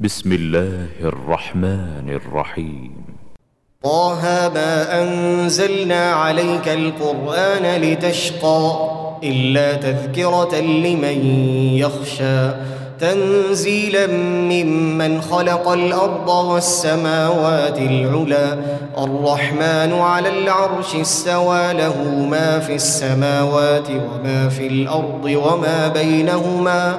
بسم الله الرحمن الرحيم. طه ما أنزلنا عليك القرآن لتشقى إلا تذكرة لمن يخشى. تنزيلا ممن خلق الأرض والسماوات العلى الرحمن على العرش استوى له ما في السماوات وما في الأرض وما بينهما.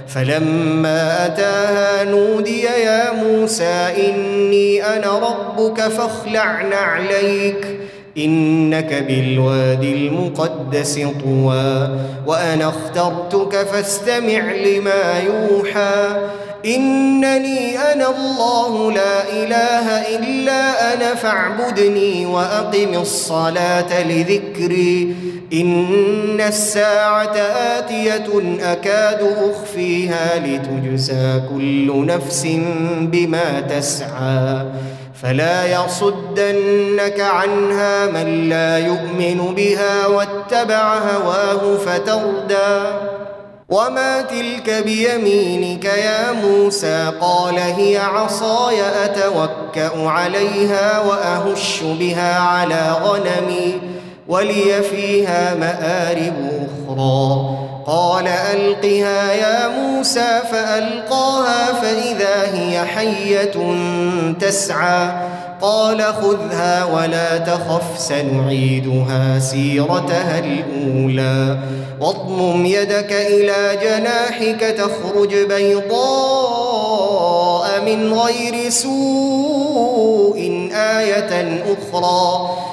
فلما أتاها نودي يا موسى إني أنا ربك فاخلع نعليك إنك بالوادي المقدس طوى وأنا اخترتك فاستمع لما يوحى إنني أنا الله لا إله إلا أنا فاعبدني وأقم الصلاة لذكري إن الساعة آتية أكاد أخفيها لتجزى كل نفس بما تسعى. فلا يصدنك عنها من لا يؤمن بها واتبع هواه فتردى. وما تلك بيمينك يا موسى؟ قال هي عصاي أتوكأ عليها وأهش بها على غنمي. ولي فيها مآرب أخرى. قال ألقها يا موسى فألقاها فإذا هي حية تسعى. قال خذها ولا تخف سنعيدها سيرتها الأولى. واضمم يدك إلى جناحك تخرج بيضاء من غير سوء آية أخرى.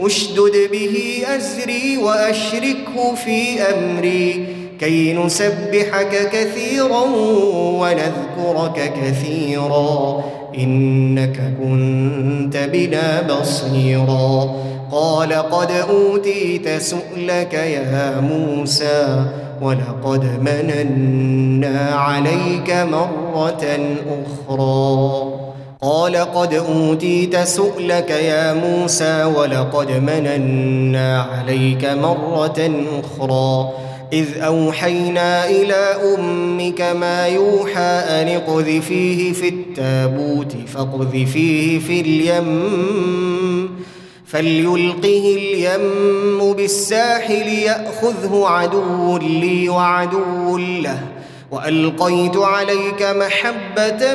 أشدد به أزري وأشركه في أمري كي نسبحك كثيرا ونذكرك كثيرا إنك كنت بنا بصيرا. قال قد أوتيت سؤلك يا موسى ولقد مننا عليك مرة أخرى. قال قد أوتيت سؤلك يا موسى ولقد مننا عليك مرة أخرى. إذ أوحينا إلى أمك ما يوحى أن اقذفيه في التابوت فاقذفيه في اليم فليلقه اليم بالساحل يأخذه عدو لي وعدو له وألقيت عليك محبة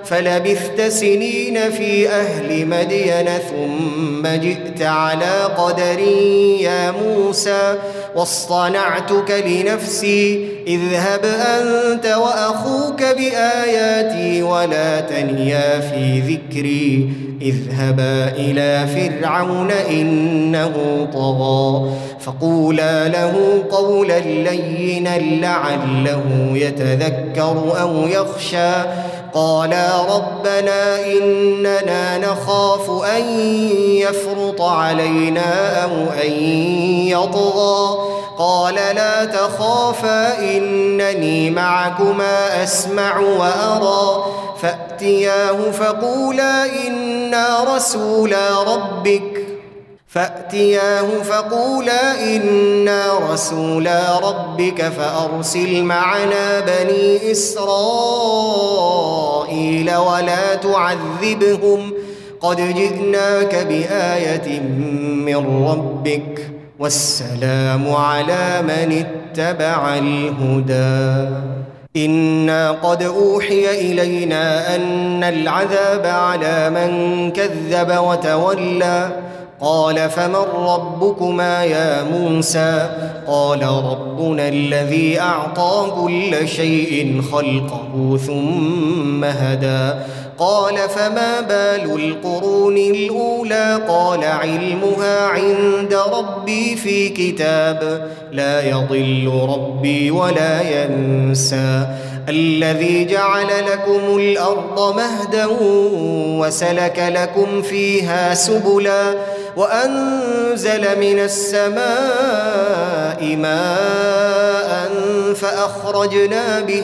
فلبثت سنين في أهل مدين ثم جئت على قدر يا موسى واصطنعتك لنفسي اذهب أنت وأخوك بآياتي ولا تنيا في ذكري اذهبا إلى فرعون إنه طغى فقولا له قولا لينا لعله يتذكر أو يخشى قالا ربنا إننا نخاف أن يفرط علينا أو أن يطغى. قال لا تخافا إنني معكما أسمع وأرى. فأتياه فقولا إنا رسولا ربك. فأتياه فقولا إنا رسولا ربك فأرسل معنا بني إسرائيل ولا تعذبهم قد جئناك بآية من ربك والسلام على من اتبع الهدى. إنا قد أوحي إلينا أن العذاب على من كذب وتولى قال فمن ربكما يا موسى؟ قال ربنا الذي أعطى كل شيء خلقه ثم هدى. قال فما بال القرون الأولى؟ قال علمها عند ربي في كتاب. لا يضل ربي ولا ينسى. الذي جعل لكم الأرض مهدا وسلك لكم فيها سبلا. وأنزل من السماء ماء فأخرجنا به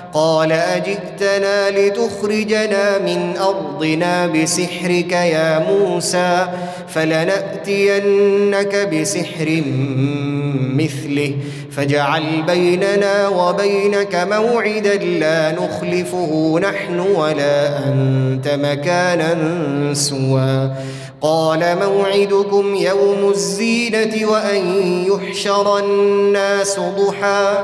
قال أجئتنا لتخرجنا من أرضنا بسحرك يا موسى فلنأتينك بسحر مثله فاجعل بيننا وبينك موعدا لا نخلفه نحن ولا أنت مكانا سوى. قال موعدكم يوم الزينة وأن يحشر الناس ضحى.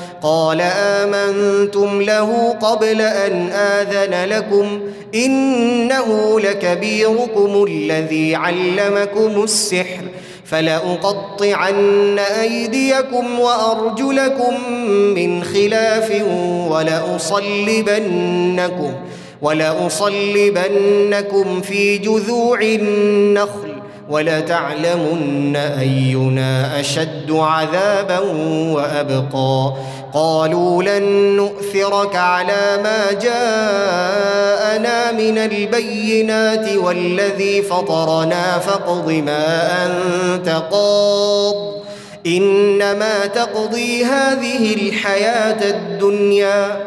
قال آمنتم له قبل أن آذن لكم إنه لكبيركم الذي علمكم السحر فلأقطعن أيديكم وأرجلكم من خلاف ولأصلبنكم ولأصلبنكم في جذوع النخل ولتعلمن أينا أشد عذابا وأبقى قالوا لن نؤثرك على ما جاءنا من البينات والذي فطرنا فاقض ما أنت قاض. إنما تقضي هذه الحياة الدنيا.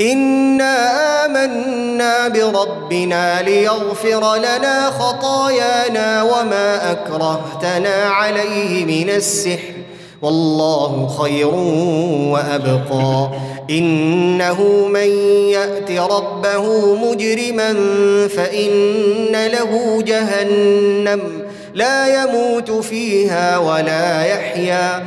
إنا آمنا بربنا ليغفر لنا خطايانا وما أكرهتنا عليه من السحر. والله خير وأبقى. إنه من يأت ربه مجرما فإن له جهنم. لا يموت فيها ولا يحيا.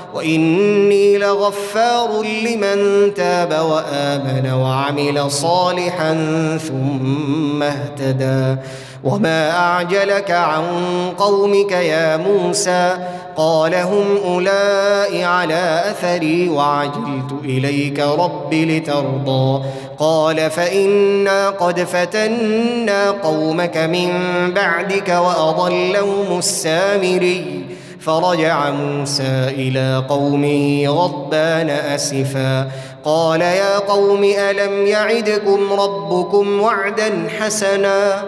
وإني لغفار لمن تاب وآمن وعمل صالحا ثم اهتدى. وما أعجلك عن قومك يا موسى؟ قال هم أولئك على أثري وعجلت إليك رب لترضى. قال فإنا قد فتنا قومك من بعدك وأضلهم السامري. فرجع موسى إلى قومه غضبان أسفا. قال يا قوم ألم يعدكم ربكم وعدا حسنا؟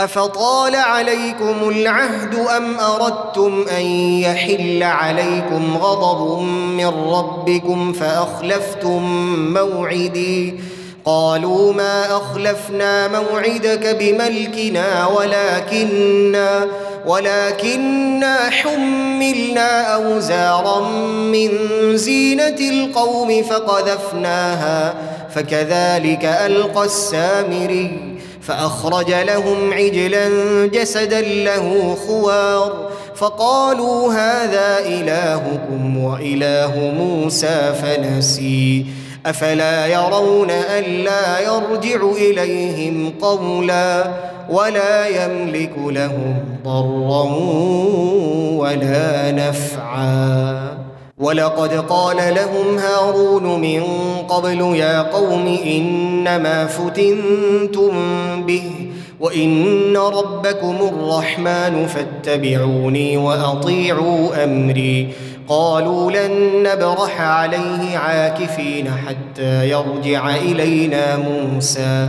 أفطال عليكم العهد أم أردتم أن يحل عليكم غضب من ربكم فأخلفتم موعدي؟ قالوا ما أخلفنا موعدك بملكنا ولكننا ولكنا حملنا أوزارا من زينة القوم فقذفناها فكذلك ألقى السامري فأخرج لهم عجلا جسدا له خوار فقالوا هذا إلهكم وإله موسى فنسي أفلا يرون الا يرجع إليهم قولا ولا يملك لهم ضرا ولا نفعا. ولقد قال لهم هارون من قبل يا قوم إنما فتنتم به وإن ربكم الرحمن فاتبعوني وأطيعوا أمري. قالوا لن نبرح عليه عاكفين حتى يرجع إلينا موسى.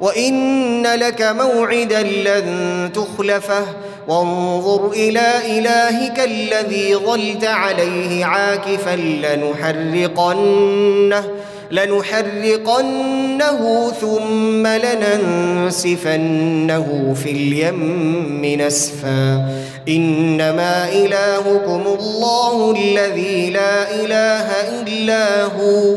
وان لك موعدا لن تخلفه وانظر إلى الهك الذي ظلت عليه عاكفا لنحرقنه لنحرقنه ثم لننسفنه في اليم نسفا انما الهكم الله الذي لا اله الا هو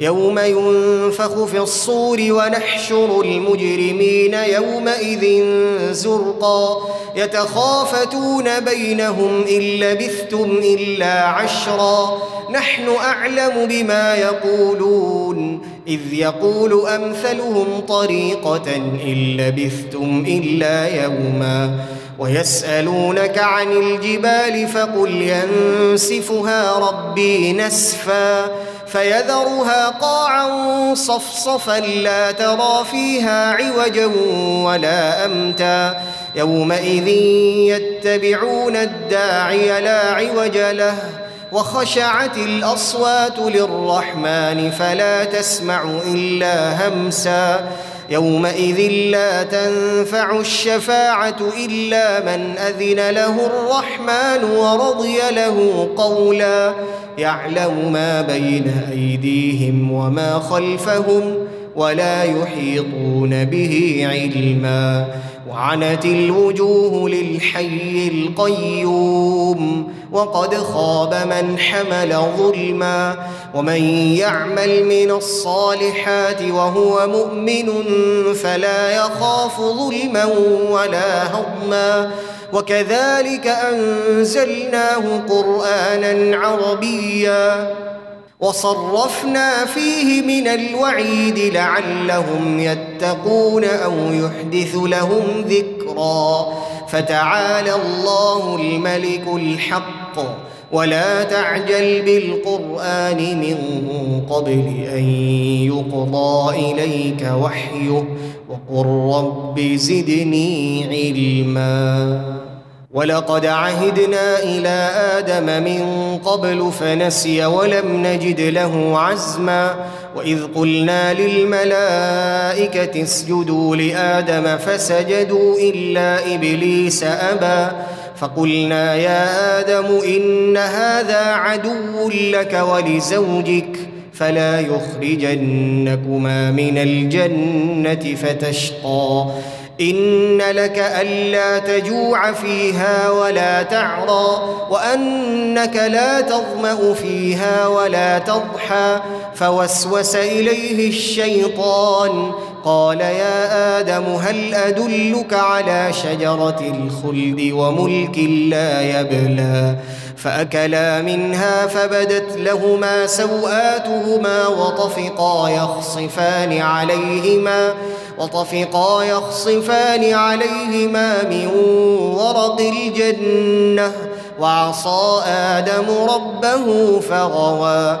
يوم ينفخ في الصور ونحشر المجرمين يومئذ زرقا. يتخافتون بينهم إن لبثتم إلا عشرا. نحن أعلم بما يقولون. إذ يقول أمثلهم طريقة إن لبثتم إلا يوما. ويسألونك عن الجبال فقل ينسفها ربي نسفا. فيذرها قاعا صفصفا لا ترى فيها عوجا ولا أمتا. يومئذ يتبعون الداعي لا عوج له وخشعت الأصوات للرحمن فلا تسمع إلا همسا. يومئذ لا تنفع الشفاعة إلا من أذن له الرحمن ورضي له قولا. يعلم ما بين أيديهم وما خلفهم ولا يحيطون به علما. وعنت الوجوه للحي القيوم وقد خاب من حمل ظلما. ومن يعمل من الصالحات وهو مؤمن فلا يخاف ظلما ولا هضما. وكذلك أنزلناه قرآنا عربيا. وصرفنا فيه من الوعيد لعلهم يتقون أو يحدث لهم ذكرا. فتعالى الله الملك الحق. ولا تعجل بالقرآن من قبل أن يقضى إليك وحيه وقل رب زدني علما. ولقد عهدنا إلى آدم من قبل فنسي ولم نجد له عزما. وإذ قلنا للملائكة اسجدوا لآدم فسجدوا إلا إبليس أبى. فقلنا يا آدم إن هذا عدو لك ولزوجك فلا يخرجنكما من الجنة فتشقى. إن لك ألا تجوع فيها ولا تعرى وأنك لا تظمأ فيها ولا تضحى. فوسوس إليه الشيطان قال يا آدم هل أدلك على شجرة الخلد وملك لا يبلى؟ فأكلا منها فبدت لهما سوآتهما وطفقا يخصفان عليهما وطفقا يخصفان عليهما من ورق الجنة وعصى آدم ربه فغوى.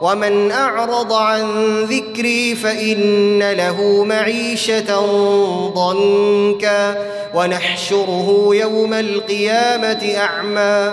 ومن اعرض عن ذكري فان له معيشه ضنكا ونحشره يوم القيامه اعمى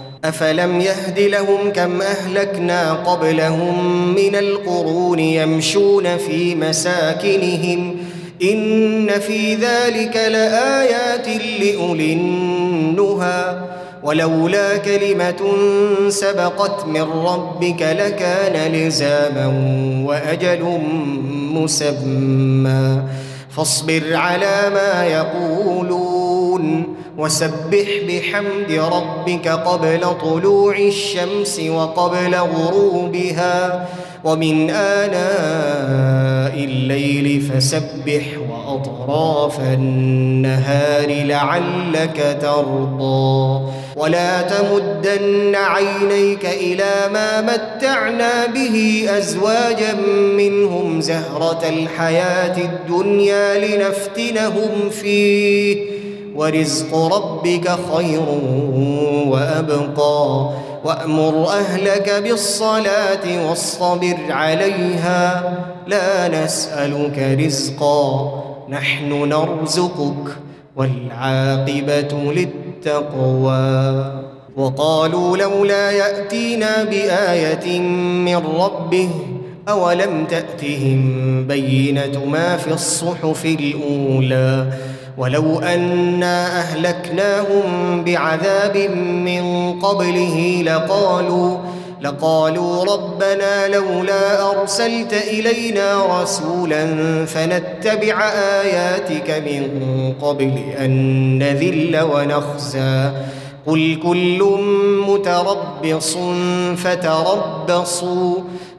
أفلم يهد لهم كم أهلكنا قبلهم من القرون يمشون في مساكنهم إن في ذلك لآيات لأولي النهى ولولا كلمة سبقت من ربك لكان لزاما وأجل مسمى فاصبر على ما يقولون وسبح بحمد ربك قبل طلوع الشمس وقبل غروبها ومن آناء فسبح وأطراف النهار لعلك ترضى ولا تمدن عينيك إلى ما متعنا به أزواجا منهم زهرة الحياة الدنيا لنفتنهم فيه ورزق ربك خير وأبقى. وأمر أهلك بالصلاة واصطبر عليها. لا نسألك رزقا. نحن نرزقك والعاقبة للتقوى. وقالوا لولا يأتينا بآية من ربه أولم تأتهم بينة ما في الصحف الأولى. ولو أنا أهلكناهم بعذاب من قبله لقالوا لقالوا ربنا لولا أرسلت إلينا رسولا فنتبع آياتك من قبل أن نذل ونخزى. قل كل متربص فتربصوا